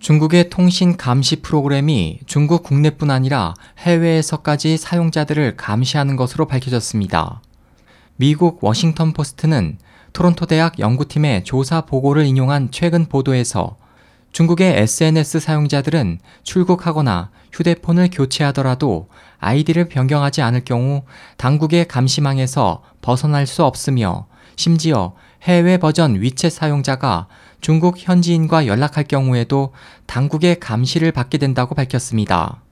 중국의 통신 감시 프로그램이 중국 국내뿐 아니라 해외에서까지 사용자들을 감시하는 것으로 밝혀졌습니다. 미국 워싱턴 포스트는 토론토 대학 연구팀의 조사 보고를 인용한 최근 보도에서 중국의 SNS 사용자들은 출국하거나 휴대폰을 교체하더라도 아이디를 변경하지 않을 경우 당국의 감시망에서 벗어날 수 없으며 심지어 해외 버전 위챗 사용자가 중국 현지인과 연락할 경우에도 당국의 감시를 받게 된다고 밝혔습니다.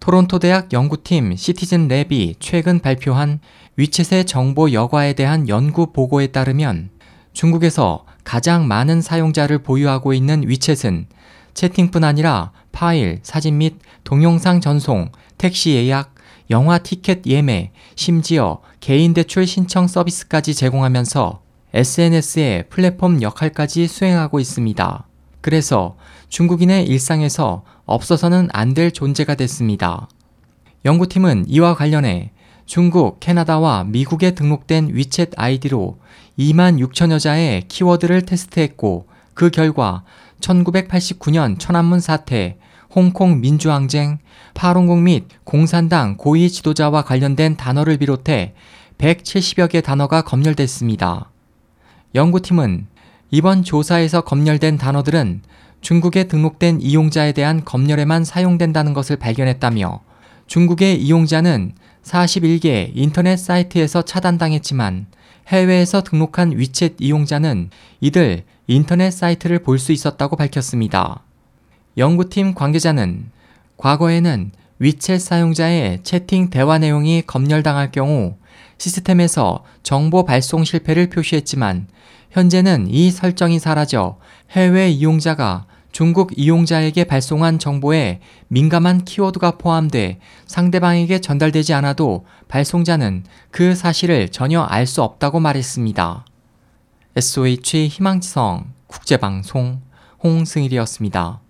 토론토 대학 연구팀 시티즌 랩이 최근 발표한 위챗의 정보 여과에 대한 연구 보고에 따르면 중국에서 가장 많은 사용자를 보유하고 있는 위챗은 채팅뿐 아니라 파일, 사진 및 동영상 전송, 택시 예약, 영화 티켓 예매, 심지어 개인 대출 신청 서비스까지 제공하면서 SNS의 플랫폼 역할까지 수행하고 있습니다. 그래서 중국인의 일상에서 없어서는 안 될 존재가 됐습니다. 연구팀은 이와 관련해 중국, 캐나다와 미국에 등록된 위챗 아이디로 2만 6천여 자의 키워드를 테스트했고 그 결과 1989년 천안문 사태, 홍콩 민주항쟁, 파룬궁 및 공산당 고위 지도자와 관련된 단어를 비롯해 170여 개 단어가 검열됐습니다. 연구팀은 이번 조사에서 검열된 단어들은 중국에 등록된 이용자에 대한 검열에만 사용된다는 것을 발견했다며 중국의 이용자는 41개 인터넷 사이트에서 차단당했지만 해외에서 등록한 위챗 이용자는 이들 인터넷 사이트를 볼 수 있었다고 밝혔습니다. 연구팀 관계자는 과거에는 위챗 사용자의 채팅 대화 내용이 검열당할 경우 시스템에서 정보 발송 실패를 표시했지만 현재는 이 설정이 사라져 해외 이용자가 중국 이용자에게 발송한 정보에 민감한 키워드가 포함돼 상대방에게 전달되지 않아도 발송자는 그 사실을 전혀 알 수 없다고 말했습니다. SOH 희망지성 국제방송 홍승일이었습니다.